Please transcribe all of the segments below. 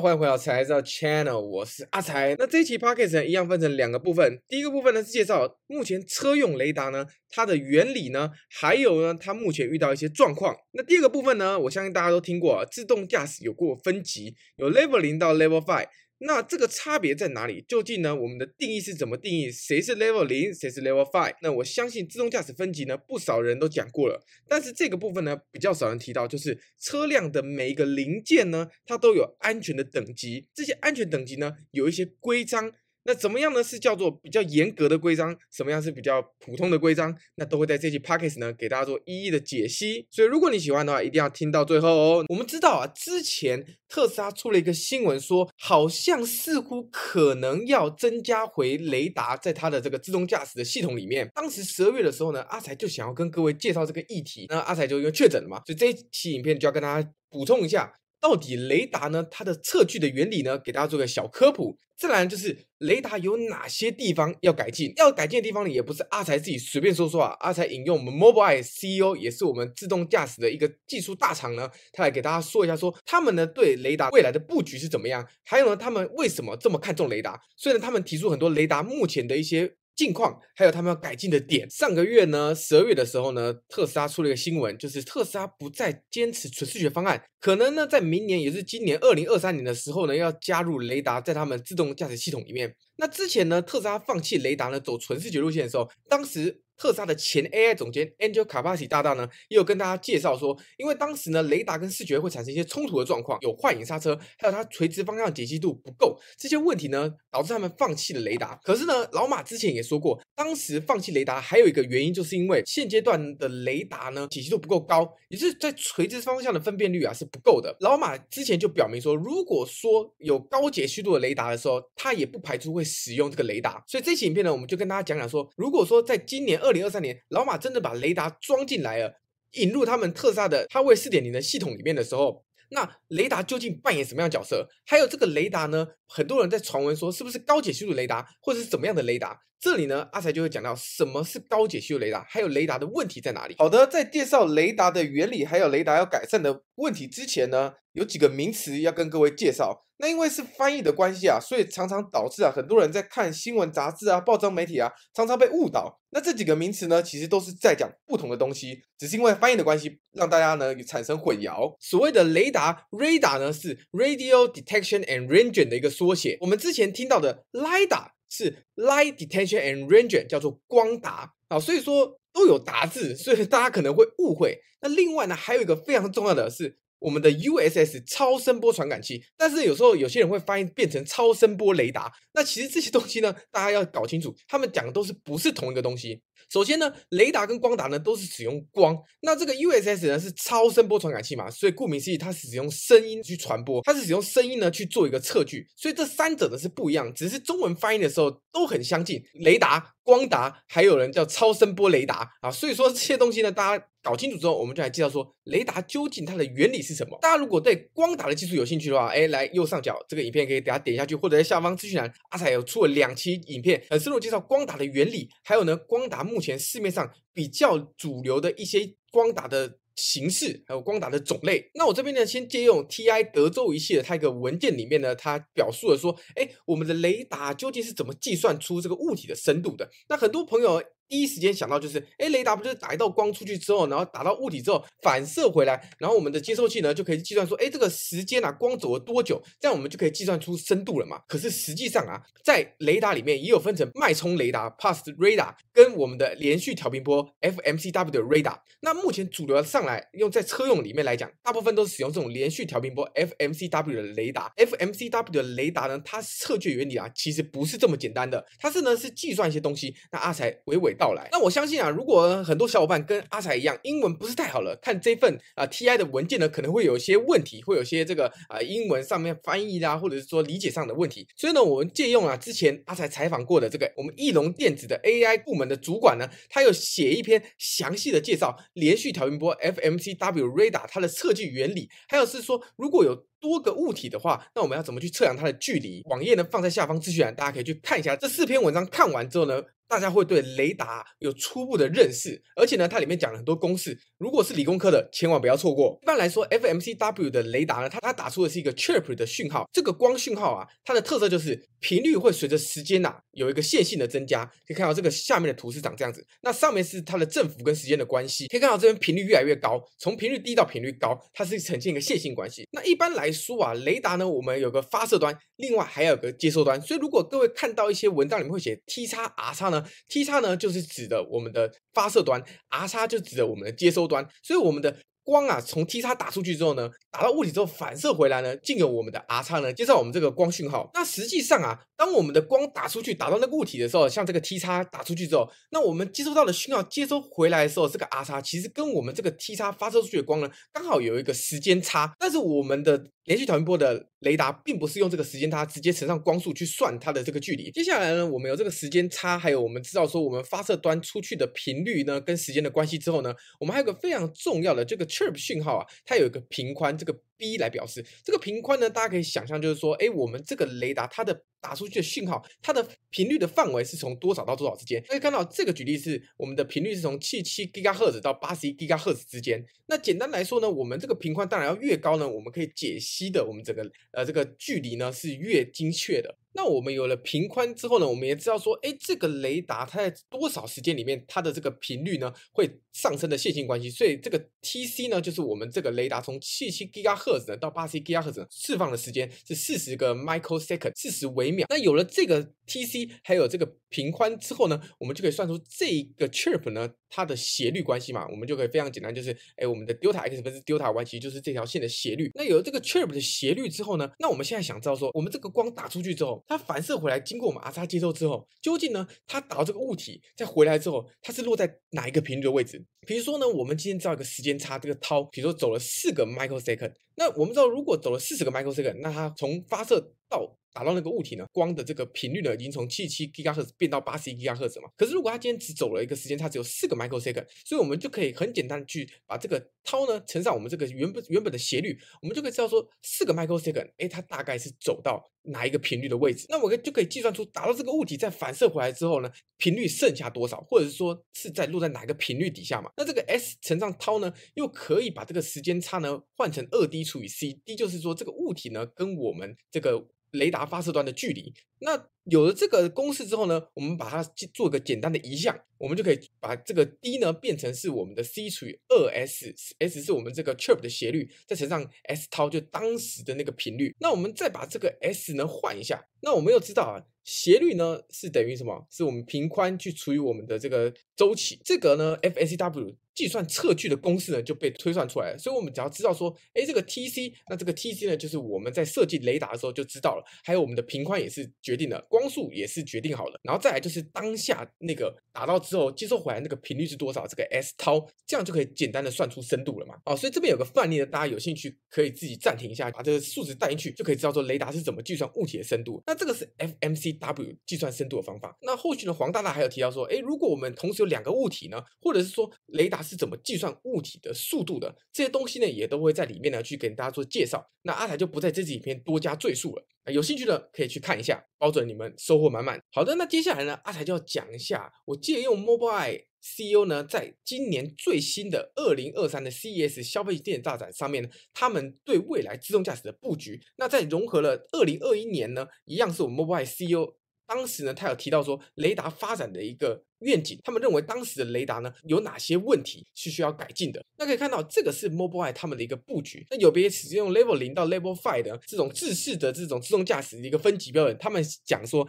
欢迎回到才知道 Channel，我是阿才。那这一期 Podcast，一样分成两个部分。第一个部分呢是介绍目前车用雷达呢它的原理呢，还有呢它目前遇到一些状况。那第二个部分呢，我相信大家都听过，自动驾驶有过分级，有 Level 零到 Level five。那这个差别在哪里？究竟呢？我们的定义是怎么定义？谁是 Level 零，谁是 Level five？那我相信自动驾驶分级呢，不少人都讲过了。但是这个部分呢，比较少人提到，就是车辆的每一个零件呢，它都有安全的等级。这些安全等级呢，有一些规章。那怎么样呢？是叫做比较严格的规章，什么样是比较普通的规章？那都会在这期 podcast 呢给大家做一一的解析。所以如果你喜欢的话，一定要听到最后哦。我们知道啊，之前特斯拉出了一个新闻说，好像似乎可能要增加回雷达在它的这个自动驾驶的系统里面。当时十二月的时候呢，阿才就想要跟各位介绍这个议题。那阿才就因为确诊了嘛，所以这一期影片就要跟大家补充一下。到底雷达呢？它的测距的原理呢？给大家做个小科普。自然就是雷达有哪些地方要改进？要改进的地方呢，也不是阿才自己随便说说啊。阿才引用我们 Mobileye CEO，也是我们自动驾驶的一个技术大厂呢，他来给大家说一下说，他们呢对雷达未来的布局是怎么样？还有呢，他们为什么这么看重雷达？所以呢，他们提出很多雷达目前的一些。近况，还有他们要改进的点。上个月呢，十二月的时候呢，特斯拉出了一个新闻，就是特斯拉不再坚持纯视觉方案，可能呢在明年，也是今年二零二三年的时候呢，要加入雷达在他们自动驾驶系统里面。那之前呢，特斯拉放弃雷达呢，走纯视觉路线的时候，当时。特斯拉的前 AI 总监 Angel Kappa 大大呢，也有跟大家介绍说，因为当时呢，雷达跟视觉会产生一些冲突的状况，有幻影刹车，还有它垂直方向解析度不够，这些问题呢，导致他们放弃了雷达。可是呢，老马之前也说过，当时放弃雷达还有一个原因，就是因为现阶段的雷达呢，解析度不够高，也是在垂直方向的分辨率啊是不够的。老马之前就表明说，如果说有高解析度的雷达的时候，他也不排除会使用这个雷达。所以这期影片呢，我们就跟大家讲讲说，如果说在今年二零二三年，老马真的把雷达装进来了，引入他们特斯拉的哈威四点零的系统里面的时候，那雷达究竟扮演什么样的角色？还有这个雷达呢？很多人在传闻说，是不是高解析度雷达，或者是怎么样的雷达？这里呢，阿财就会讲到什么是高解析度雷达，还有雷达的问题在哪里。好的，在介绍雷达的原理，还有雷达要改善的问题之前呢，有几个名词要跟各位介绍。那因为是翻译的关系啊，所以常常导致啊，很多人在看新闻杂志啊、报章媒体啊，常常被误导。那这几个名词呢，其实都是在讲不同的东西，只是因为翻译的关系，让大家呢产生混淆。所谓的雷达，radar 呢是 Radio Detection and Ranging 的一个缩写。我们之前听到的 LIDA 是 Light Detection and Ranging，叫做光达啊，所以说都有达字，所以大家可能会误会。那另外呢，还有一个非常重要的是。我们的 USS 超声波传感器，但是有时候有些人会发现变成超声波雷达。那其实这些东西呢，大家要搞清楚，他们讲的都是不是同一个东西。首先呢，雷达跟光达呢都是使用光，那这个 USS 呢是超声波传感器嘛，所以顾名思义，它是使用声音去传播，它是使用声音呢去做一个测距，所以这三者呢是不一样，只是中文翻译的时候都很相近，雷达。光达还有人叫超声波雷达啊，所以说这些东西呢，大家搞清楚之后，我们就来介绍说雷达究竟它的原理是什么。大家如果对光达的技术有兴趣的话，哎，来右上角这个影片可以给大家点下去，或者在下方资讯栏，阿彩有出了两期影片，很深入介绍光达的原理，还有呢，光达目目前市面上比较主流的一些光打的。形式还有光打的种类，那我这边呢，先借用 TI 德州仪器的它一个文件里面呢，它表述了说，哎，我们的雷达究竟是怎么计算出这个物体的深度的？那很多朋友。第一时间想到就是，哎，雷达不就是打一道光出去之后，然后打到物体之后反射回来，然后我们的接收器呢就可以计算说，哎，这个时间啊，光走了多久，这样我们就可以计算出深度了嘛。可是实际上啊，在雷达里面也有分成脉冲雷达 （pulse radar） 跟我们的连续调频波 （FMCW） radar。那目前主流上来用在车用里面来讲，大部分都是使用这种连续调频波 （FMCW） 的雷达。FMCW 的雷达呢，它测距原理啊，其实不是这么简单的，它是呢是计算一些东西。那阿才娓娓道到来。那我相信啊，如果很多小伙伴跟阿财一样，英文不是太好了，看这份啊 TI 的文件呢，可能会有一些问题，会有些这个啊英文上面翻译啦，或者是说理解上的问题。所以呢，我们借用啊之前阿财采访过的这个我们翼龙电子的 AI 部门的主管呢，他有写一篇详细的介绍连续调频波 FMCW radar 它的测距原理，还有是说如果有。多个物体的话，那我们要怎么去测量它的距离？网页呢放在下方资讯栏，大家可以去看一下。这四篇文章看完之后呢，大家会对雷达有初步的认识。而且呢，它里面讲了很多公式。如果是理工科的，千万不要错过。一般来说，FMCW 的雷达呢，它它打出的是一个 chirp 的讯号。这个光讯号啊，它的特色就是频率会随着时间呐、啊、有一个线性的增加。可以看到这个下面的图是长这样子，那上面是它的振幅跟时间的关系。可以看到这边频率越来越高，从频率低到频率高，它是呈现一个线性关系。那一般来说啊，雷达呢，我们有个发射端，另外还有个接收端。所以如果各位看到一些文章里面会写 T 叉 R 叉呢，T 叉呢就是指的我们的发射端，R 叉就指的我们的接收端。所以我们的光啊，从 T 叉打出去之后呢，打到物体之后反射回来呢，进入我们的 R 叉呢，接受我们这个光讯号。那实际上啊，当我们的光打出去，打到那个物体的时候，像这个 T 叉打出去之后，那我们接收到的讯号接收回来的时候，这个 R 叉其实跟我们这个 T 叉发射出去的光呢，刚好有一个时间差。但是我们的连续导频波的雷达并不是用这个时间差直接乘上光速去算它的这个距离。接下来呢，我们有这个时间差，还有我们知道说我们发射端出去的频率呢跟时间的关系之后呢，我们还有个非常重要的这个 chirp 信号啊，它有一个频宽，这个 B 来表示。这个频宽呢，大家可以想象就是说，哎，我们这个雷达它的打出去的讯号，它的频率的范围是从多少到多少之间？可以看到这个举例是我们的频率是从七七 g 赫兹到八十一 g 赫兹之间。那简单来说呢，我们这个频宽当然要越高呢，我们可以解析的我们整个呃这个距离呢是越精确的。那我们有了频宽之后呢，我们也知道说，哎，这个雷达它在多少时间里面，它的这个频率呢会上升的线性关系。所以这个 TC 呢，就是我们这个雷达从七七 GHz 到八十 GHz 释放的时间是四十个 microsecond，四十微秒。那有了这个 TC 还有这个频宽之后呢，我们就可以算出这个 chirp 呢它的斜率关系嘛。我们就可以非常简单，就是哎，我们的 delta x 分之 delta y 其实就是这条线的斜率。那有了这个 chirp 的斜率之后呢，那我们现在想知道说，我们这个光打出去之后，它反射回来，经过我们 R 叉接收之后，究竟呢，它打到这个物体再回来之后，它是落在哪一个频率的位置？比如说呢，我们今天知道一个时间差，这个 tau，比如说走了四个 microsecond，那我们知道如果走了四十个 microsecond，那它从发射到打到那个物体呢，光的这个频率呢，已经从七七 GHz 变到八十一 GHz 嘛。可是如果它今天只走了一个时间差，只有四个 microsecond，所以我们就可以很简单去把这个 tau 呢乘上我们这个原本原本的斜率，我们就可以知道说四个 microsecond，哎，它大概是走到哪一个频率的位置。那我可就可以计算出打到这个物体再反射回来之后呢，频率剩下多少，或者是说是在落在哪个频率底下嘛。那这个 s 乘上 tau 呢，又可以把这个时间差呢换成二 d 除以 c，d 就是说这个物体呢跟我们这个。雷达发射端的距离，那有了这个公式之后呢，我们把它做一个简单的移项，我们就可以把这个 d 呢变成是我们的 c 除以二 s，s 是我们这个 chirp 的斜率，再乘上 s 套就当时的那个频率。那我们再把这个 s 呢换一下，那我们又知道啊，斜率呢是等于什么？是我们频宽去除以我们的这个周期。这个呢 F S C W。计算测距的公式呢就被推算出来了，所以我们只要知道说，哎，这个 TC，那这个 TC 呢就是我们在设计雷达的时候就知道了，还有我们的频宽也是决定了，光速也是决定好了，然后再来就是当下那个打到之后接收回来那个频率是多少，这个 S 涛，这样就可以简单的算出深度了嘛。哦，所以这边有个范例呢，大家有兴趣可以自己暂停一下，把这个数值带进去，就可以知道说雷达是怎么计算物体的深度。那这个是 FMCW 计算深度的方法。那后续呢，黄大大还有提到说，哎，如果我们同时有两个物体呢，或者是说雷达是怎么计算物体的速度的这些东西呢，也都会在里面呢去给大家做介绍。那阿财就不在这支影片多加赘述了。有兴趣的可以去看一下，保准你们收获满满。好的，那接下来呢，阿财就要讲一下，我借用 Mobileye CEO 呢，在今年最新的二零二三的 CES 消费电子大展上面呢，他们对未来自动驾驶的布局。那在融合了二零二一年呢，一样是我 Mobileye CEO。当时呢，他有提到说雷达发展的一个愿景，他们认为当时的雷达呢有哪些问题是需要改进的。那可以看到，这个是 Mobileye 他们的一个布局。那有别使用 Level 零到 Level five 的这种制式的这种自动驾驶的一个分级标准，他们讲说。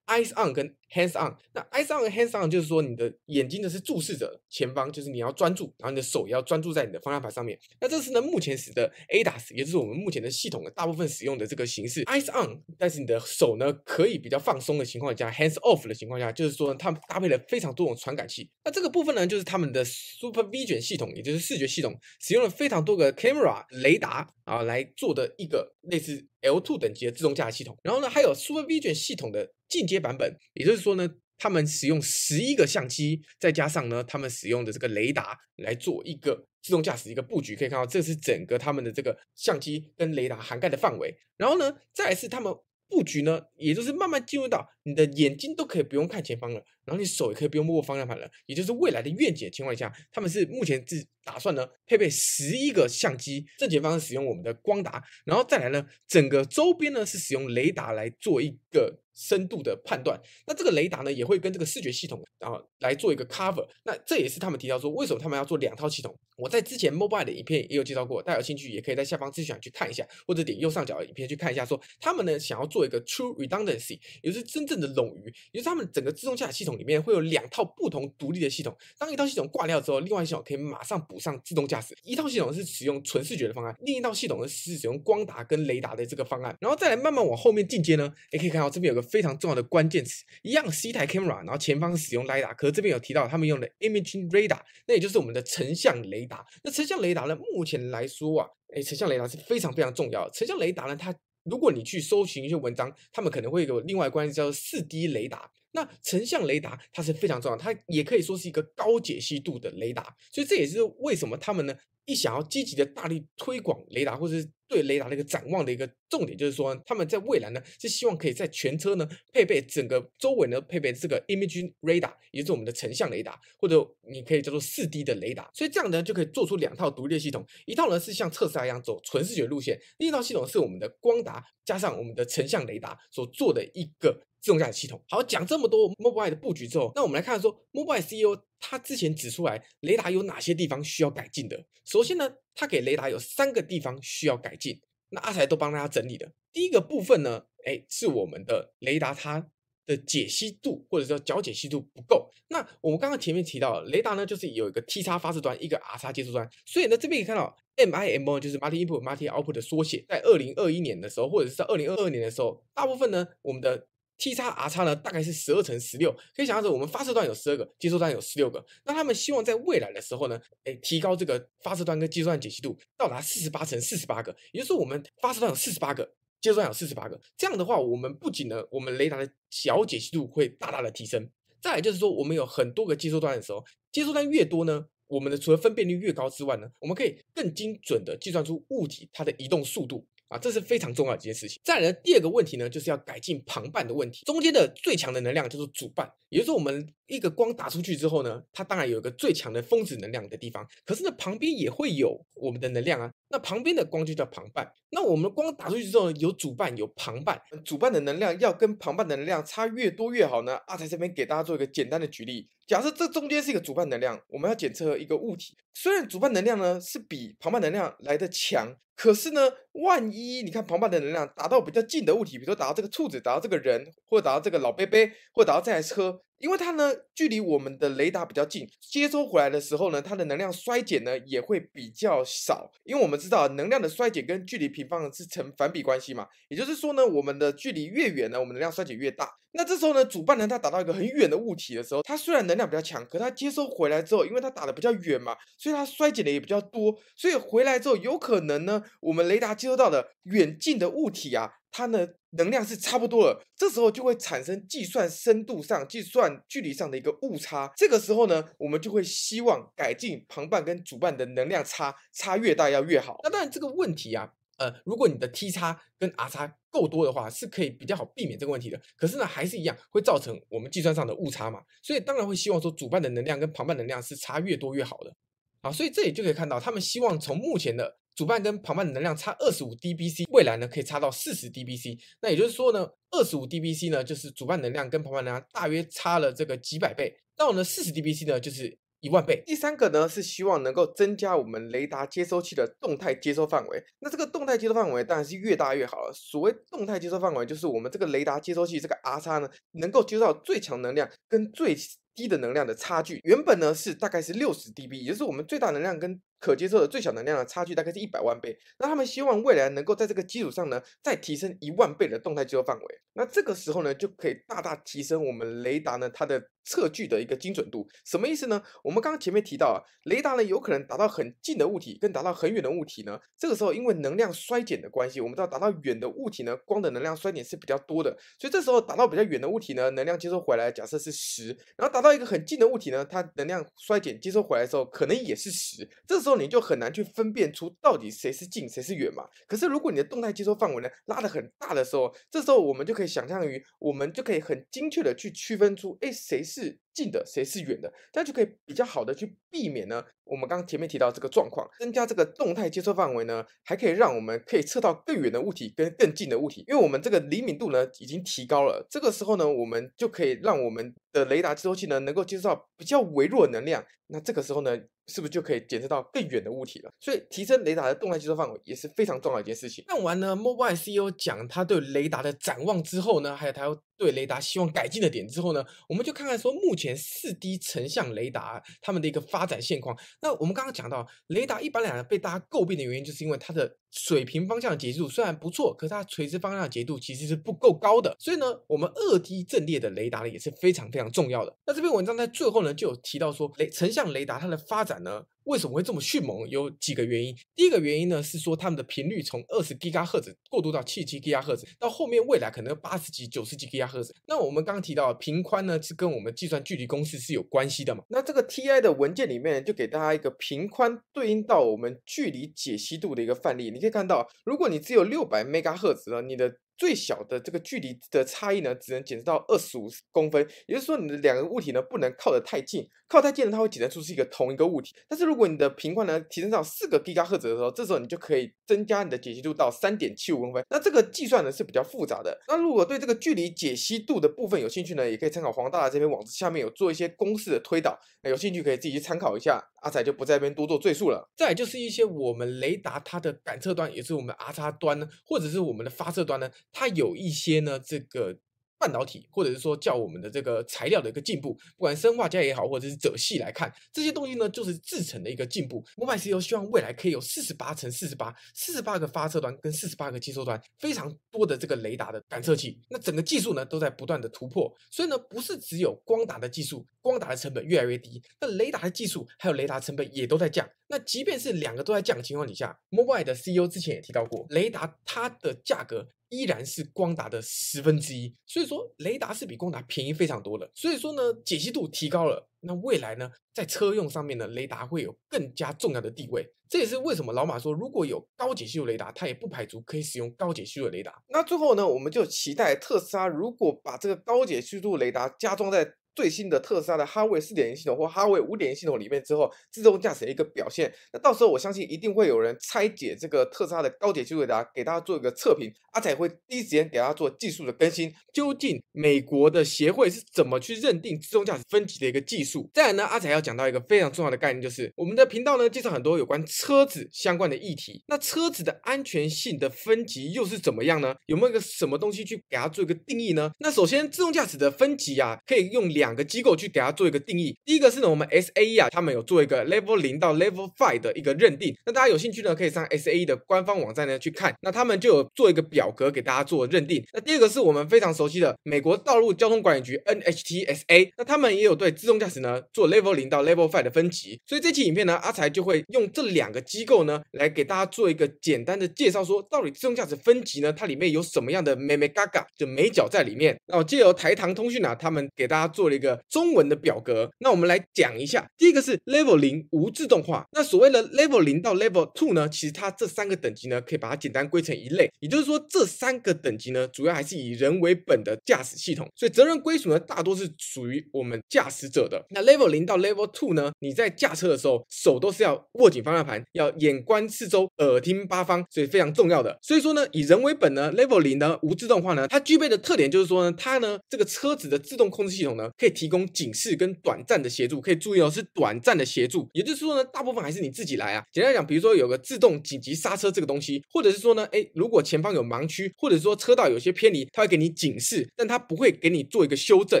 Eyes on 跟 Hands on，那 Eyes on 跟 Hands on 就是说你的眼睛呢是注视着前方，就是你要专注，然后你的手也要专注在你的方向盘上面。那这是呢目前使的 ADAS，也就是我们目前的系统的大部分使用的这个形式。Eyes on，但是你的手呢可以比较放松的情况下，Hands off 的情况下，就是说他们搭配了非常多种传感器。那这个部分呢就是他们的 Super Vision 系统，也就是视觉系统，使用了非常多个 camera 雷达啊来做的一个类似 L2 等级的自动驾驶系统。然后呢还有 Super Vision 系统的。进阶版本，也就是说呢，他们使用十一个相机，再加上呢，他们使用的这个雷达来做一个自动驾驶一个布局，可以看到这是整个他们的这个相机跟雷达涵盖的范围。然后呢，再来是他们布局呢，也就是慢慢进入到你的眼睛都可以不用看前方了，然后你手也可以不用摸方向盘了，也就是未来的愿景的情况下，他们是目前是打算呢配备十一个相机，正前方是使用我们的光达，然后再来呢，整个周边呢是使用雷达来做一个。深度的判断，那这个雷达呢也会跟这个视觉系统然后来做一个 cover，那这也是他们提到说为什么他们要做两套系统。我在之前 mobile 的影片也有介绍过，大家有兴趣也可以在下方资讯去看一下，或者点右上角的影片去看一下说，他们呢想要做一个 true redundancy，也就是真正的冗余，也就是他们整个自动驾驶系统里面会有两套不同独立的系统，当一套系统挂掉之后，另外一系统可以马上补上自动驾驶。一套系统是使用纯视觉的方案，另一套系统呢是使用光达跟雷达的这个方案，然后再来慢慢往后面进阶呢，也可以看到这边有个非常重要的关。键词一样是一台 camera，然后前方使用 lidar，可是这边有提到他们用的 imaging radar，那也就是我们的成像雷达。那成像雷达呢，目前来说啊，诶，成像雷达是非常非常重要的。成像雷达呢，它如果你去搜寻一些文章，他们可能会有另外关系叫做四 D 雷达。那成像雷达它是非常重要，它也可以说是一个高解析度的雷达，所以这也是为什么他们呢，一想要积极的大力推广雷达，或者是对雷达的一个展望的一个重点，就是说他们在未来呢是希望可以在全车呢配备整个周围呢配备这个 imaging radar，也就是我们的成像雷达，或者你可以叫做四 D 的雷达。所以这样呢就可以做出两套独立的系统，一套呢是像特斯拉一样走纯视觉路线，另一套系统是我们的光达加上我们的成像雷达所做的一个自动驾驶系统。好，讲这么多 Mobileye 的布局之后，那我们来看说 Mobileye CEO。他之前指出来，雷达有哪些地方需要改进的？首先呢，他给雷达有三个地方需要改进，那阿财都帮大家整理的。第一个部分呢，哎，是我们的雷达它的解析度或者说角解析度不够。那我们刚刚前面提到，雷达呢就是有一个 T 叉发射端，一个 R 叉接收端，所以呢这边可以看到 MIMO 就是 Multi Input Multi Output 的缩写，在二零二一年的时候，或者是在二零二二年的时候，大部分呢我们的 T 叉 R 叉呢，大概是十二乘十六，可以想象着我们发射端有十二个，接收端有十六个。那他们希望在未来的时候呢，诶，提高这个发射端跟接收端解析度，到达四十八乘四十八个，也就是我们发射端有四十八个，接收端有四十八个。这样的话，我们不仅呢，我们雷达的小解析度会大大的提升，再来就是说，我们有很多个接收端的时候，接收端越多呢，我们的除了分辨率越高之外呢，我们可以更精准的计算出物体它的移动速度。啊，这是非常重要的一件事情。再来呢，第二个问题呢，就是要改进旁伴的问题。中间的最强的能量就是主办，也就是说，我们一个光打出去之后呢，它当然有一个最强的峰值能量的地方，可是呢，旁边也会有我们的能量啊。那旁边的光就叫旁瓣。那我们光打出去之后，有主瓣有旁瓣，主瓣的能量要跟旁瓣的能量差越多越好呢。阿财这边给大家做一个简单的举例，假设这中间是一个主瓣能量，我们要检测一个物体，虽然主瓣能量呢是比旁瓣能量来得强。可是呢，万一你看旁瓣的能量打到比较近的物体，比如说打到这个兔子，打到这个人，或者打到这个老伯伯，或者打到这台车，因为它呢距离我们的雷达比较近，接收回来的时候呢，它的能量衰减呢也会比较少。因为我们知道能量的衰减跟距离平方是成反比关系嘛，也就是说呢，我们的距离越远呢，我们能量衰减越大。那这时候呢，主办呢它打到一个很远的物体的时候，它虽然能量比较强，可它接收回来之后，因为它打的比较远嘛，所以它衰减的也比较多，所以回来之后有可能呢。我们雷达接收到的远近的物体啊，它呢能量是差不多的，这时候就会产生计算深度上、计算距离上的一个误差。这个时候呢，我们就会希望改进旁瓣跟主瓣的能量差，差越大要越好。那当然这个问题啊，呃，如果你的 T 差跟 R 差够多的话，是可以比较好避免这个问题的。可是呢，还是一样会造成我们计算上的误差嘛。所以当然会希望说主瓣的能量跟旁瓣能量是差越多越好的。好，所以这里就可以看到，他们希望从目前的主半跟旁半的能量差二十五 dBc，未来呢可以差到四十 dBc。那也就是说呢，二十五 dBc 呢就是主半能量跟旁半能量大约差了这个几百倍，到呢四十 dBc 呢就是一万倍。第三个呢是希望能够增加我们雷达接收器的动态接收范围。那这个动态接收范围当然是越大越好了。所谓动态接收范围，就是我们这个雷达接收器这个 R 叉呢，能够接收到最强能量跟最低的能量的差距。原本呢是大概是六十 dB，也就是我们最大能量跟可接受的最小能量的差距大概是一百万倍，那他们希望未来能够在这个基础上呢，再提升一万倍的动态接收范围。那这个时候呢，就可以大大提升我们雷达呢它的测距的一个精准度。什么意思呢？我们刚刚前面提到啊，雷达呢有可能达到很近的物体，跟达到很远的物体呢，这个时候因为能量衰减的关系，我们知道达到远的物体呢，光的能量衰减是比较多的，所以这时候达到比较远的物体呢，能量接收回来假设是十，然后达到一个很近的物体呢，它能量衰减接收回来的时候，可能也是十。这时候你就很难去分辨出到底谁是近谁是远嘛。可是如果你的动态接收范围呢拉得很大的时候，这时候我们就可以想象于，我们就可以很精确的去区分出，哎，谁是近的，谁是远的，这样就可以比较好的去避免呢，我们刚前面提到这个状况，增加这个动态接收范围呢，还可以让我们可以测到更远的物体跟更近的物体，因为我们这个灵敏度呢已经提高了，这个时候呢，我们就可以让我们的雷达接收器呢能够接收到比较微弱的能量，那这个时候呢，是不是就可以检测到更远的物体了？所以提升雷达的动态接收范围也是非常重要的一件事情。看完呢，Mobileye CEO 讲他对雷达的展望之后呢，还有他要对雷达希望改进的点之后呢，我们就看看说目前四 D 成像雷达他们的一个发展现况。那我们刚刚讲到，雷达一般来讲被大家诟病的原因，就是因为它的水平方向的解析度虽然不错，可是它垂直方向的解析度其实是不够高的。所以呢，我们二 D 阵列的雷达呢也是非常非常重要的。那这篇文章在最后呢就有提到说，雷成像雷达它的发展呢。为什么会这么迅猛？有几个原因。第一个原因呢是说，他们的频率从二十吉赫兹过渡到七十七吉赫兹，到后面未来可能八十几、九十几吉赫兹。那我们刚刚提到频宽呢，是跟我们计算距离公式是有关系的嘛？那这个 TI 的文件里面就给大家一个频宽对应到我们距离解析度的一个范例。你可以看到，如果你只有六百 MHz 赫兹呢，你的最小的这个距离的差异呢，只能检测到二十五公分，也就是说你的两个物体呢不能靠得太近，靠太近呢它会检测出是一个同一个物体。但是如果你的频宽呢提升到四个 g 赫兹的时候，这时候你就可以增加你的解析度到三点七五公分。那这个计算呢是比较复杂的。那如果对这个距离解析度的部分有兴趣呢，也可以参考黄大大这篇网址下面有做一些公式的推导，那有兴趣可以自己去参考一下。阿仔就不在这边多做赘述了。再就是一些我们雷达它的感测端，也是我们 R 叉端呢，或者是我们的发射端呢，它有一些呢这个。半导体，或者是说叫我们的这个材料的一个进步，不管生化家也好，或者是者系来看，这些东西呢，就是制成的一个进步。Mobile CEO 希望未来可以有四十八乘四十八，四十八个发射端跟四十八个接收端，非常多的这个雷达的感测器。那整个技术呢，都在不断的突破。所以呢，不是只有光达的技术，光达的成本越来越低，那雷达的技术还有雷达成本也都在降。那即便是两个都在降的情况底下，Mobileye 的 CEO 之前也提到过，雷达它的价格。依然是光达的十分之一，所以说雷达是比光达便宜非常多的。所以说呢，解析度提高了，那未来呢，在车用上面呢，雷达会有更加重要的地位。这也是为什么老马说，如果有高解析度雷达，他也不排除可以使用高解析度雷达。那最后呢，我们就期待特斯拉如果把这个高解析度雷达加装在。最新的特斯拉的哈维四点零系统或哈维五点零系统里面之后，自动驾驶的一个表现，那到时候我相信一定会有人拆解这个特斯拉的高解析度雷达，给大家做一个测评，阿仔会第一时间给大家做技术的更新。究竟美国的协会是怎么去认定自动驾驶分级的一个技术？再来呢，阿仔要讲到一个非常重要的概念，就是我们的频道呢介绍很多有关车子相关的议题。那车子的安全性的分级又是怎么样呢？有没有一个什么东西去给它做一个定义呢？那首先，自动驾驶的分级啊，可以用两。两个机构去给它做一个定义，第一个是呢，我们 SAE 啊，他们有做一个 Level 零到 Level Five 的一个认定。那大家有兴趣呢，可以上 SAE 的官方网站呢去看。那他们就有做一个表格给大家做认定。那第二个是我们非常熟悉的美国道路交通管理局 NHTSA，那他们也有对自动驾驶呢做 Level 零到 Level Five 的分级。所以这期影片呢，阿财就会用这两个机构呢来给大家做一个简单的介绍，说到底自动驾驶分级呢，它里面有什么样的眉眉角角，就美角在里面。那我借由台糖通讯啊，他们给大家做了一个中文的表格，那我们来讲一下。第一个是 Level 零无自动化。那所谓的 Level 零到 Level Two 呢，其实它这三个等级呢，可以把它简单归成一类。也就是说，这三个等级呢，主要还是以人为本的驾驶系统，所以责任归属呢，大多是属于我们驾驶者的。那 Level 零到 Level Two 呢，你在驾车的时候，手都是要握紧方向盘，要眼观四周，耳听八方，所以非常重要的。所以说呢，以人为本呢，Level 零呢无自动化呢，它具备的特点就是说呢，它呢这个车子的自动控制系统呢，可以提供警示跟短暂的协助，可以注意哦，是短暂的协助，也就是说呢，大部分还是你自己来啊。简单来讲，比如说有个自动紧急刹车这个东西，或者是说呢，哎，如果前方有盲区，或者说车道有些偏离，它会给你警示，但它不会给你做一个修正，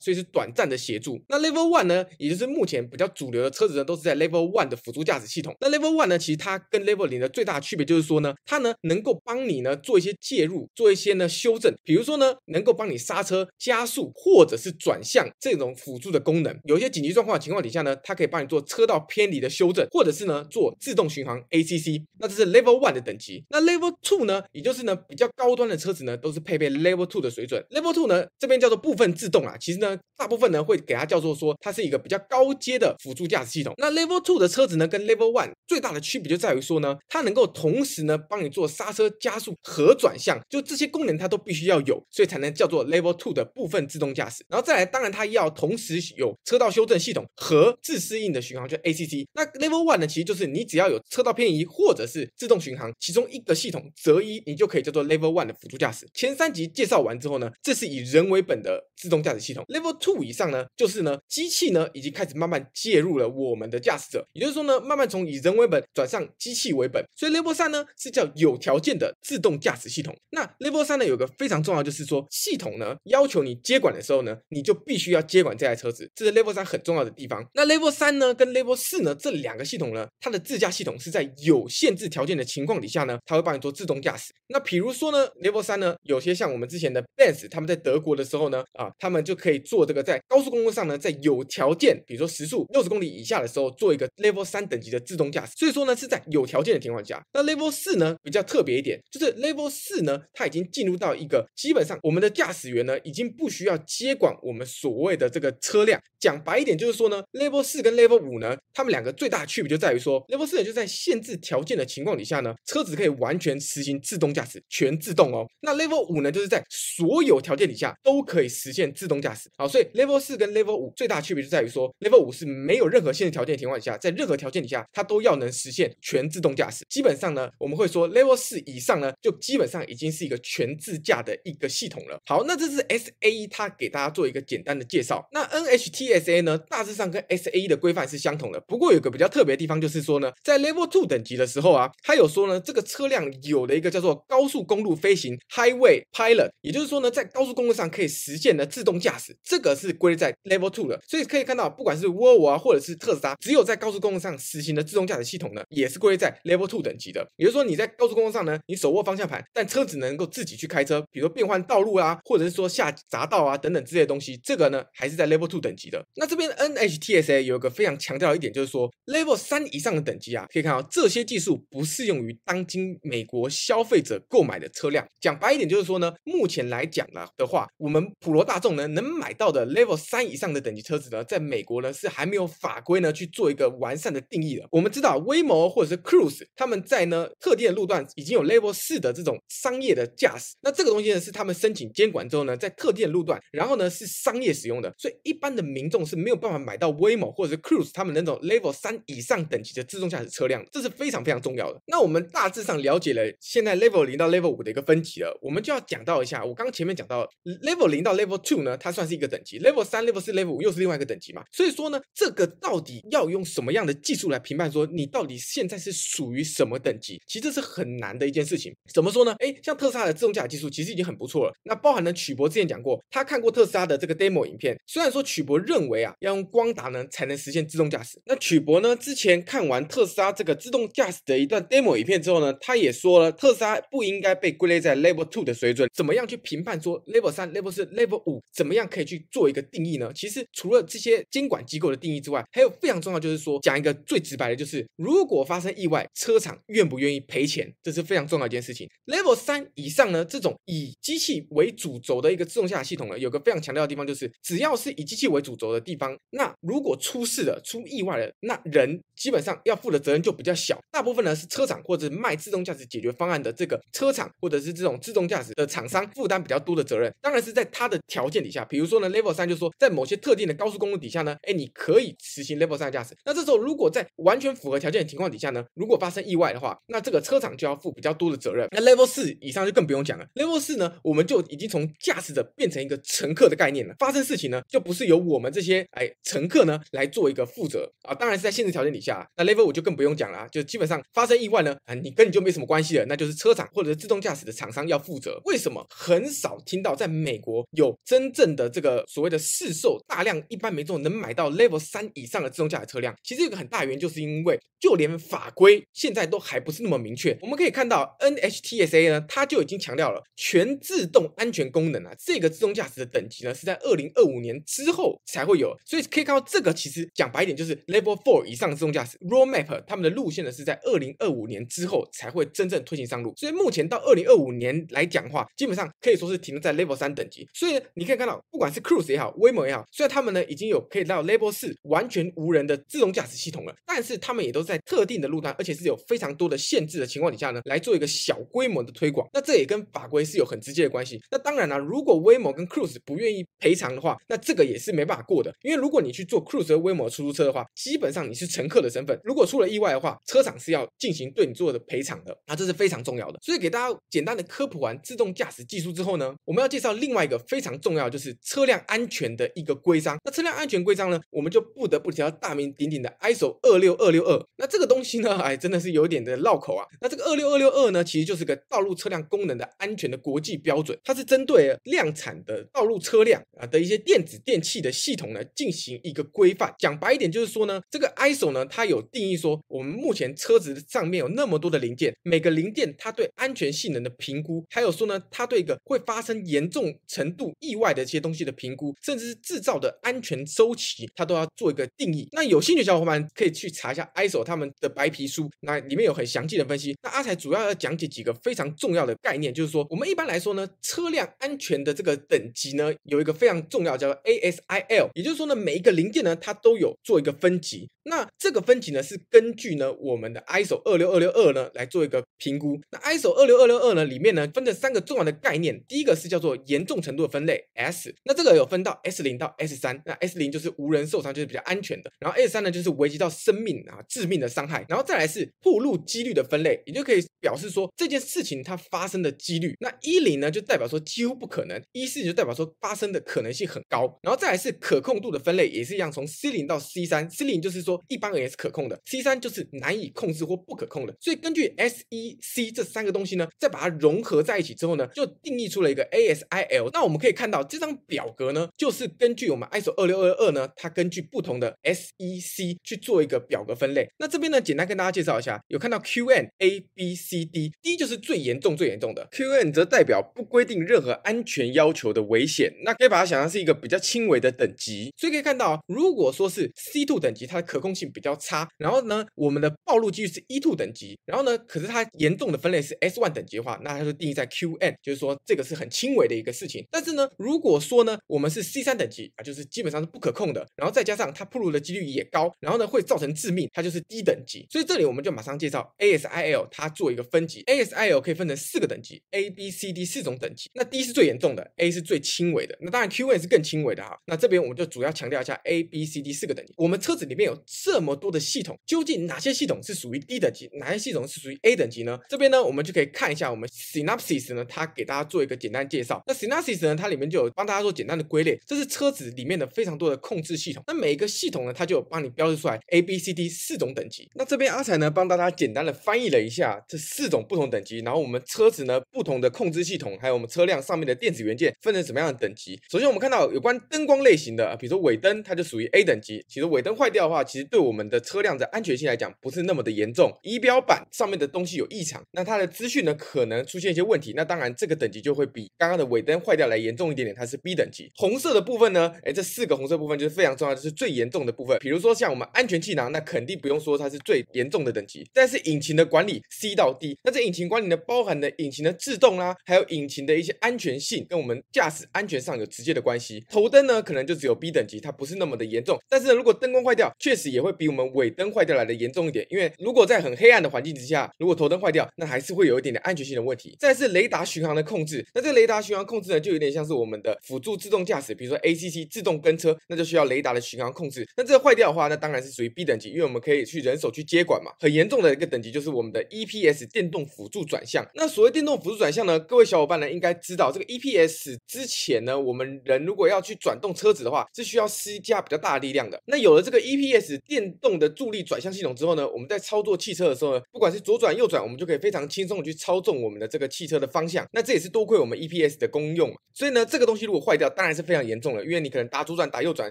所以是短暂的协助。那 Level One 呢，也就是目前比较主流的车子呢，都是在 Level One 的辅助驾驶系统。那 Level One 呢，其实它跟 Level 零的最大区别就是说呢，它呢能够帮你呢做一些介入，做一些呢修正，比如说呢能够帮你刹车、加速或者是转向这种种辅助的功能。有一些紧急状况的情况底下呢，它可以帮你做车道偏离的修正，或者是呢做自动巡航 ACC。那这是 Level One 的等级。那 Level Two 呢，也就是呢比较高端的车子呢，都是配备 Level Two 的水准。Level Two 呢这边叫做部分自动啊，其实呢大部分呢会给它叫做说它是一个比较高阶的辅助驾驶系统。那 Level Two 的车子呢跟 Level One 最大的区别就在于说呢，它能够同时呢帮你做刹车、加速和转向，就这些功能它都必须要有，所以才能叫做 Level Two 的部分自动驾驶。然后再来，当然它要同时有车道修正系统和自适应的巡航，就 ACC。那 Level One 呢，其实就是你只要有车道偏移或者是自动巡航其中一个系统择一，你就可以叫做 Level One 的辅助驾驶。前三级介绍完之后呢，这是以人为本的自动驾驶系统。Level Two 以上呢，就是呢机器呢已经开始慢慢介入了我们的驾驶者，也就是说呢，慢慢从以人为本转向机器为本。所以 Level 三呢是叫有条件的自动驾驶系统。那 Level 三呢有个非常重要，就是说系统呢要求你接管的时候呢，你就必须要接接管这台车子，这是 Level 三很重要的地方。那 Level 三呢跟 Level 四呢这两个系统呢，它的自驾系统是在有限制条件的情况底下呢，它会帮你做自动驾驶。那比如说呢，Level 三呢，有些像我们之前的 Benz，他们在德国的时候呢，啊，他们就可以做这个在高速公路上呢，在有条件，比如说时速六十公里以下的时候，做一个 Level 三等级的自动驾驶。所以说呢，是在有条件的情况下。那 Level 四呢比较特别一点，就是 Level 四呢，它已经进入到一个基本上我们的驾驶员呢，已经不需要接管我们所谓的这个车辆。讲白一点，就是说呢，Level 四跟 Level 五呢，他们两个最大的区别就在于说，Level 四就在限制条件的情况底下呢，车子可以完全实行自动驾驶，全自动哦。那 Level 五呢，就是在所有条件底下都可以实现自动驾驶。好，所以 Level 四跟 Level 五最大的区别就在于说，Level 五是没有任何限制条件的情况下，在任何条件底下，它都要能实现全自动驾驶。基本上呢，我们会说 Level 四以上呢，就基本上已经是一个全自驾的一个系统了。好，那这是 SAE 它给大家做一个简单的介绍。那 NHTSA 呢，大致上跟 SAE 的规范是相同的。不过有个比较特别的地方，就是说呢，在 Level Two 等级的时候啊，它有说呢，这个车辆有了一个叫做高速公路飞行 Highway Pilot，也就是说呢，在高速公路上可以实现的自动驾驶，这个是归在 Level Two 的。所以可以看到，不管是沃尔沃啊，或者是特斯拉，只有在高速公路上实行的自动驾驶系统呢，也是归在 Level Two 等级的。也就是说，你在高速公路上呢，你手握方向盘，但车子能够自己去开车，比如说变换道路啊，或者是说下匝道啊等等之类的东西，这个呢还是在 Level Two 等级的。那这边 NHTSA 有一个非常强调的一点，就是说 Level 三以上的等级啊，可以看到这些技术不适用于当今美国消费者购买的车辆。讲白一点，就是说呢，目前来讲了的话，我们普罗大众呢能买到的 Level 三以上的等级车子呢，在美国呢是还没有法规呢去做一个完善的定义的。我们知道 Waymo 或者是 Cruise 他们在呢特定的路段已经有 Level 四的这种商业的驾驶，那这个东西呢是他们申请监管之后呢，在特定的路段，然后呢是商业使用的，所以一般的民众是没有办法买到 Waymo 或者是 Cruise 他们那种 Level 三以上等级的自动驾驶车辆，这是非常非常重要的。那我们大致上了解了现在 Level 零到 Level 五的一个分级了，我们就要讲到一下，我刚前面讲到 Level 零到 Level two 呢，它算是一个等级，Level 三、Level 四、Level 五又是另外一个等级嘛。所以说呢，这个到底要用什么样的技术来评判说你到底现在是属于什么等级？其实这是很难的一件事情。怎么说呢？诶，像特斯拉的自动驾驶技术其实已经很不错了。那包含了曲博之前讲过，他看过特斯拉的这个 demo 影片，虽然说曲博认为啊，要用光达呢才能实现自动驾驶。那曲博呢之前看完特斯拉这个自动驾驶的一段 demo 影片之后呢，他也说了，特斯拉不应该被归类在 Level Two 的水准。怎么样去评判说 Level 三、Level 四、Level 五怎么样可以去做一个定义呢？其实除了这些监管机构的定义之外，还有非常重要就是说，讲一个最直白的，就是如果发生意外，车厂愿不愿意赔钱，这是非常重要一件事情。Level 三以上呢，这种以机器为主轴的一个自动驾驶系统呢，有个非常强调的地方，就是只要要是以机器为主轴的地方，那如果出事了、出意外了，那人基本上要负的责任就比较小。大部分呢是车厂或者卖自动驾驶解决方案的这个车厂，或者是这种自动驾驶的厂商负担比较多的责任。当然是在它的条件底下，比如说呢，Level 三就说在某些特定的高速公路底下呢，哎，你可以实行 Level 三的驾驶。那这时候如果在完全符合条件的情况底下呢，如果发生意外的话，那这个车厂就要负比较多的责任。那 Level 四以上就更不用讲了。Level 四呢，我们就已经从驾驶者变成一个乘客的概念了。发生事情呢，就不是由我们这些哎乘客呢来做一个负责啊。当然是在限制条件底下。那 Level 五就更不用讲了，就基本上发生意外呢，啊，你跟你就没什么关系了，那就是车厂或者是自动驾驶的厂商要负责。为什么很少听到在美国有真正的这个所谓的市售大量一般民众能买到 Level 三以上的自动驾驶车辆？其实有个很大原因，就是因为就连法规现在都还不是那么明确。我们可以看到 NHTSA 呢，它就已经强调了全自动安全功能啊，这个自动驾驶的等级呢是在二零二五年。之后才会有。所以可以看到，这个其实讲白一点就是 Level Four 以上自动驾驶 Roadmap，他们的路线呢是在二零二五年之后才会真正推行上路。所以目前到二零二五年来讲话，基本上可以说是停留在 Level 三等级。所以你可以看到，不管是 Cruise 也好，Waymo 也好，虽然他们呢已经有可以到 Level 四完全无人的自动驾驶系统了，但是他们也都在特定的路段，而且是有非常多的限制的情况底下呢，来做一个小规模的推广。那这也跟法规是有很直接的关系。那当然了，如果 Waymo 跟 Cruise 不愿意赔偿的话，那这个也是没办法过的。因为如果你去做 Cruise 和 Waymo 出租车的话，基本上你是乘客的身份，如果出了意外的话，车厂是要进行对你做的赔偿的。那这是非常重要的。所以给大家简单的科普完自动驾驶技术之后呢，我们要介绍另外一个非常重要，就是车辆安全的一个规章。那车辆安全规章呢，我们就不得不提到大名鼎鼎的 ISO 二六二六二。那这个东西呢，哎，真的是有点的绕口啊。那这个二六二六二呢，其实就是个道路车辆功能的安全的国际标准，它是针对量产的道路车辆啊的一些电子电器的系统呢进行一个规范。讲白一点就是说呢，这个 ISO 呢，它有定义说，我们目前车子上面有那么多的零件，每个零件它对安全性能的评估，还有说呢，它对一个会发生严重程度意外的一些东西的评估，甚至是制造的安全周期，它都要做一个定义。那有兴趣的小伙伴可以去查一下 ISO 他们的白皮书，那里面有很详细的分析。那阿才主要要讲解几个非常重要的概念，就是说我们一般来说呢，车辆安全的这个等级呢，有一个非常重要叫 ASIL，也就是说呢，每一个零件呢，它都有做一个分级。那这个分级呢，是根据呢我们的 ISO 二六二六二呢来做一个评估。那 ISO 二六二六二呢里面呢分成三个重要的概念，第一个是叫做严重程度的分类 S，那这个有分到 S 零到 S 三，那 S 零就是无人受伤，就是比较安全的，然后 S 三呢就是危及到生命啊致命的伤害，然后再来是暴露几率的分类，也就可以表示说这件事情它发生的几率。那一零呢就代表说几乎不可能，一四就代表说发生的可能性很高，然后再来是可控度的分类也是一样，从 C 零到 C 三，C 零就是说。一般而言是可控的，C 三就是难以控制或不可控的。所以根据 S、E、C 这三个东西呢，再把它融合在一起之后呢，就定义出了一个 ASIL。那我们可以看到这张表格呢，就是根据我们 ISO 二六二二呢，它根据不同的 S、E、C 去做一个表格分类。那这边呢，简单跟大家介绍一下，有看到 QN A B C D，D 就是最严重、最严重的 QN 则代表不规定任何安全要求的危险。那可以把它想象是一个比比较轻微的等级。所以可以看到，如果说是 C two 等级，它的可控性比较差，然后呢，我们的暴露几率是 E2 等级，然后呢，可是它严重的分类是 S1 等级的话，那它就定义在 QN，就是说这个是很轻微的一个事情。但是呢，如果说呢，我们是 C3 等级啊，就是基本上是不可控的，然后再加上它暴露的几率也高，然后呢会造成致命，它就是低等级。所以这里我们就马上介绍 ASIL，它做一个分级，ASIL 可以分成四个等级，A、B、C、D 四种等级。那 D 是最严重的，A 是最轻微的，那当然 QN 是更轻微的哈。那这边我们就主要强调一下 A、B、C、D 四个等级。我们车子里面有这么多的系统，究竟哪些系统是属于 D 等级，哪些系统是属于 A 等级呢？这边呢，我们就可以看一下我们 Synopsys 呢，它给大家做一个简单介绍。那 Synopsys 呢，它里面就有帮大家做简单的归类，这是车子里面的非常多的控制系统。那每一个系统呢，它就有帮你标示出来 A、B、C、D 四种等级。那这边阿才呢，帮大家简单的翻译了一下这四种不同等级，然后我们车子呢不同的控制系统，还有我们车辆上面的电子元件分成什么样的等级。首先我们看到有关灯光类型的，比如说尾灯，它就属于 A 等级。其实尾灯坏掉的话，其实对我们的车辆的安全性来讲不是那么的严重，仪表板上面的东西有异常，那它的资讯呢可能出现一些问题，那当然这个等级就会比刚刚的尾灯坏掉来严重一点点，它是 B 等级。红色的部分呢，哎，这四个红色部分就是非常重要，就是最严重的部分。比如说像我们安全气囊，那肯定不用说它是最严重的等级。但是引擎的管理 C 到 D，那这引擎管理呢包含的引擎的制动啦、还有引擎的一些安全性跟我们驾驶安全上有直接的关系。头灯呢可能就只有 B 等级，它不是那么的严重。但是呢如果灯光坏掉，确实也会比我们尾灯坏掉来的严重一点，因为如果在很黑暗的环境之下，如果头灯坏掉，那还是会有一点点安全性的问题。再是雷达巡航的控制，那这个雷达巡航控制呢，就有点像是我们的辅助自动驾驶，比如说 ACC 自动跟车，那就需要雷达的巡航控制。那这个坏掉的话，那当然是属于 B 等级，因为我们可以去人手去接管嘛。很严重的一个等级就是我们的 EPS 电动辅助转向。那所谓电动辅助转向呢，各位小伙伴呢应该知道，这个 EPS 之前呢，我们人如果要去去转动车子的话，是需要施加比较大的力量的。那有了这个 EPS 电动的助力转向系统之后呢，我们在操作汽车的时候呢，不管是左转右转，我们就可以非常轻松的去操纵我们的这个汽车的方向。那这也是多亏我们 EPS 的功用。所以呢，这个东西如果坏掉，当然是非常严重了，因为你可能打左转打右转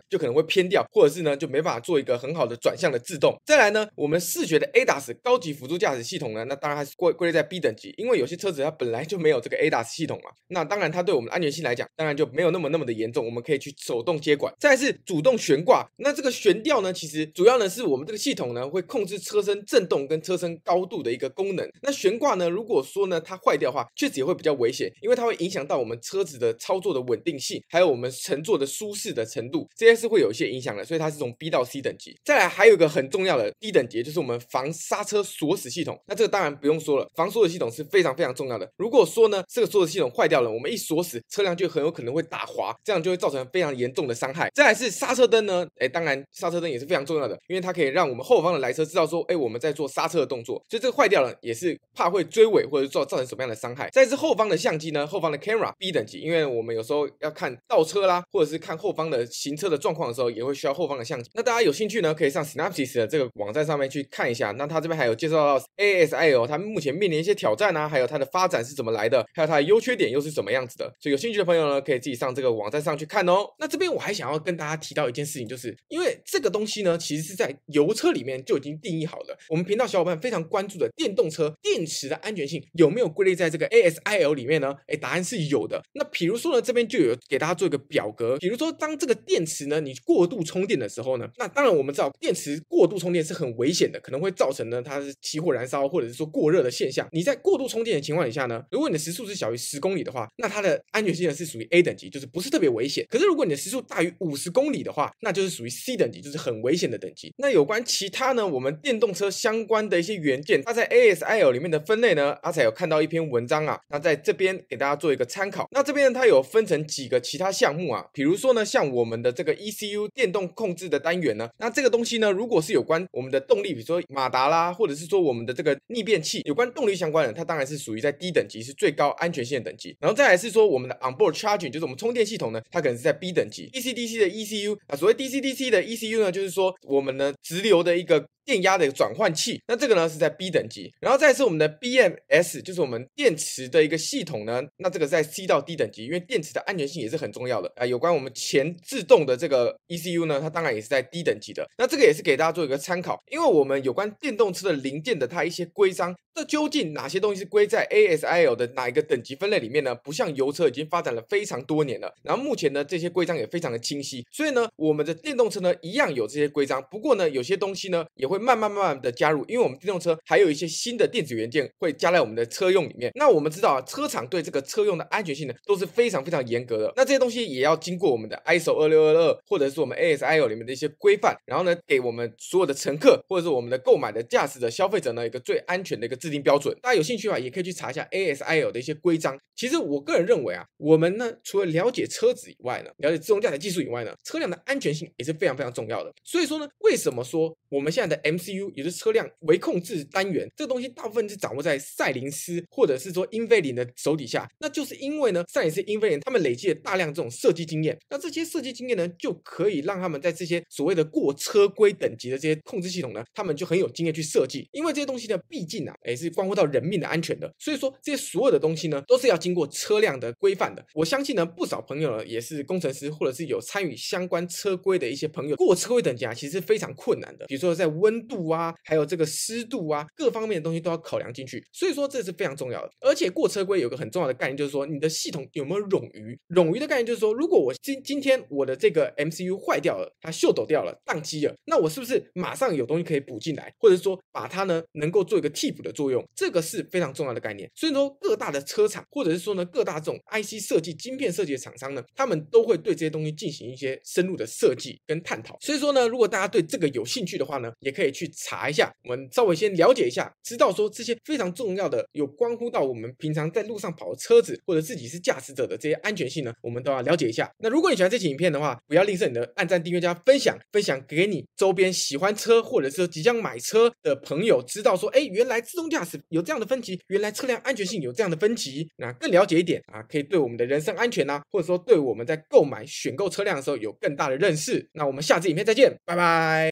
就可能会偏掉，或者是呢就没办法做一个很好的转向的制动。再来呢，我们视觉的 ADAS 高级辅助驾驶系统呢，那当然还是归归类在 B 等级，因为有些车子它本来就没有这个 ADAS 系统嘛。那当然它对我们安全性来讲，当然就没有那么那么的严重。我们可以去手动接管。再是主动悬挂，那这个悬吊呢，其实主要呢是我们这个系统呢会控制车身震动跟车身高度的一个功能。那悬挂呢，如果说呢它坏掉的话，确实也会比较危险，因为它会影响到我们车子的操作的稳定性，还有我们乘坐的舒适的程度，这些是会有一些影响的。所以它是从 B 到 C 等级。再来还有一个很重要的 D 等级，就是我们防刹车锁死系统。那这个当然不用说了，防锁死系统是非常非常重要的。如果说呢这个锁死系统坏掉了，我们一锁死，车辆就很有可能会打滑，这样就会造造成非常严重的伤害。再来是刹车灯呢，哎，当然刹车灯也是非常重要的，因为它可以让我们后方的来车知道说，哎，我们在做刹车的动作。所以这个坏掉了，也是怕会追尾或者造造成什么样的伤害。再是后方的相机呢，后方的 camera B 等级，因为我们有时候要看倒车啦，或者是看后方的行车的状况的时候，也会需要后方的相机。那大家有兴趣呢，可以上 Synapsis 的这个网站上面去看一下。那它这边还有介绍到 ASIL 它目前面临一些挑战啊，还有它的发展是怎么来的，还有它的优缺点又是什么样子的。所以有兴趣的朋友呢，可以自己上这个网站上去看哦。那这边我还想要跟大家提到一件事情，就是因为这个东西呢，其实是在油车里面就已经定义好了。我们频道小伙伴非常关注的电动车电池的安全性有没有归类在这个 ASIL 里面呢？哎，答案是有的。那比如说呢，这边就有给大家做一个表格，比如说当这个电池呢，你过度充电的时候呢，那当然我们知道电池过度充电是很危险的，可能会造成呢它是起火燃烧或者是说过热的现象。你在过度充电的情况底下呢，如果你的时速是小于十公里的话，那它的安全性呢是属于 A 等级，就是不是特别危险。可是如果你的时速大于五十公里的话，那就是属于 C 等级，就是很危险的等级。那有关其他呢，我们电动车相关的一些元件，它在 ASIL 里面的分类呢，阿彩有看到一篇文章啊，那在这边给大家做一个参考。那这边呢，它有分成几个其他项目啊，比如说呢，像我们的这个 ECU 电动控制的单元呢，那这个东西呢，如果是有关我们的动力，比如说马达啦，或者是说我们的这个逆变器，有关动力相关的，它当然是属于在低等级，是最高安全性的等级。然后再来是说我们的 onboard charging，就是我们充电系统呢，它可能在 B 等级。DC-DC 的 ECU 啊，所谓 DC-DC 的 ECU 呢，就是说我们呢直流的一个。电压的转换器，那这个呢是在 B 等级，然后再是我们的 BMS，就是我们电池的一个系统呢，那这个在 C 到 D 等级，因为电池的安全性也是很重要的啊。有关我们前置动的这个 ECU 呢，它当然也是在 D 等级的。那这个也是给大家做一个参考，因为我们有关电动车的零件的它一些规章，这究竟哪些东西是归在 ASIL 的哪一个等级分类里面呢？不像油车已经发展了非常多年了，然后目前呢这些规章也非常的清晰，所以呢我们的电动车呢一样有这些规章，不过呢有些东西呢也会慢慢慢慢的加入，因为我们电动车还有一些新的电子元件会加在我们的车用里面。那我们知道啊，车厂对这个车用的安全性呢都是非常非常严格的。那这些东西也要经过我们的 ISO 二六二二或者是我们 ASIL 里面的一些规范，然后呢给我们所有的乘客或者是我们的购买的驾驶的消费者呢一个最安全的一个制定标准。大家有兴趣的话，也可以去查一下 ASIL 的一些规章。其实我个人认为啊，我们呢除了了解车子以外呢，了解自动驾驶技术以外呢，车辆的安全性也是非常非常重要的。所以说呢，为什么说我们现在的 MCU 也就是车辆微控制单元这个东西大部分是掌握在赛灵斯或者是说英菲凌的手底下，那就是因为呢，赛灵斯、英菲凌他们累积了大量这种设计经验，那这些设计经验呢，就可以让他们在这些所谓的过车规等级的这些控制系统呢，他们就很有经验去设计。因为这些东西呢，毕竟啊，也是关乎到人命的安全的，所以说这些所有的东西呢，都是要经过车辆的规范的。我相信呢，不少朋友呢也是工程师，或者是有参与相关车规的一些朋友，过车规等级啊，其实是非常困难的。比如说在温温度啊，还有这个湿度啊，各方面的东西都要考量进去。所以说这是非常重要的。而且过车规有个很重要的概念，就是说你的系统有没有冗余？冗余的概念就是说，如果我今今天我的这个 MCU 坏掉了，它锈抖掉了，宕机了，那我是不是马上有东西可以补进来，或者说把它呢能够做一个替补的作用？这个是非常重要的概念。所以说各大的车厂，或者是说呢各大这种 IC 设计、晶片设计的厂商呢，他们都会对这些东西进行一些深入的设计跟探讨。所以说呢，如果大家对这个有兴趣的话呢，也可以去查一下，我们稍微先了解一下，知道说这些非常重要的、有关乎到我们平常在路上跑的车子，或者自己是驾驶者的这些安全性呢，我们都要了解一下。那如果你喜欢这期影片的话，不要吝啬你的按赞、订阅加分享，分享给你周边喜欢车或者是即将买车的朋友，知道说，哎，原来自动驾驶有这样的分级，原来车辆安全性有这样的分级，那更了解一点啊，可以对我们的人身安全啊，或者说对我们在购买选购车辆的时候有更大的认识。那我们下次影片再见，拜拜。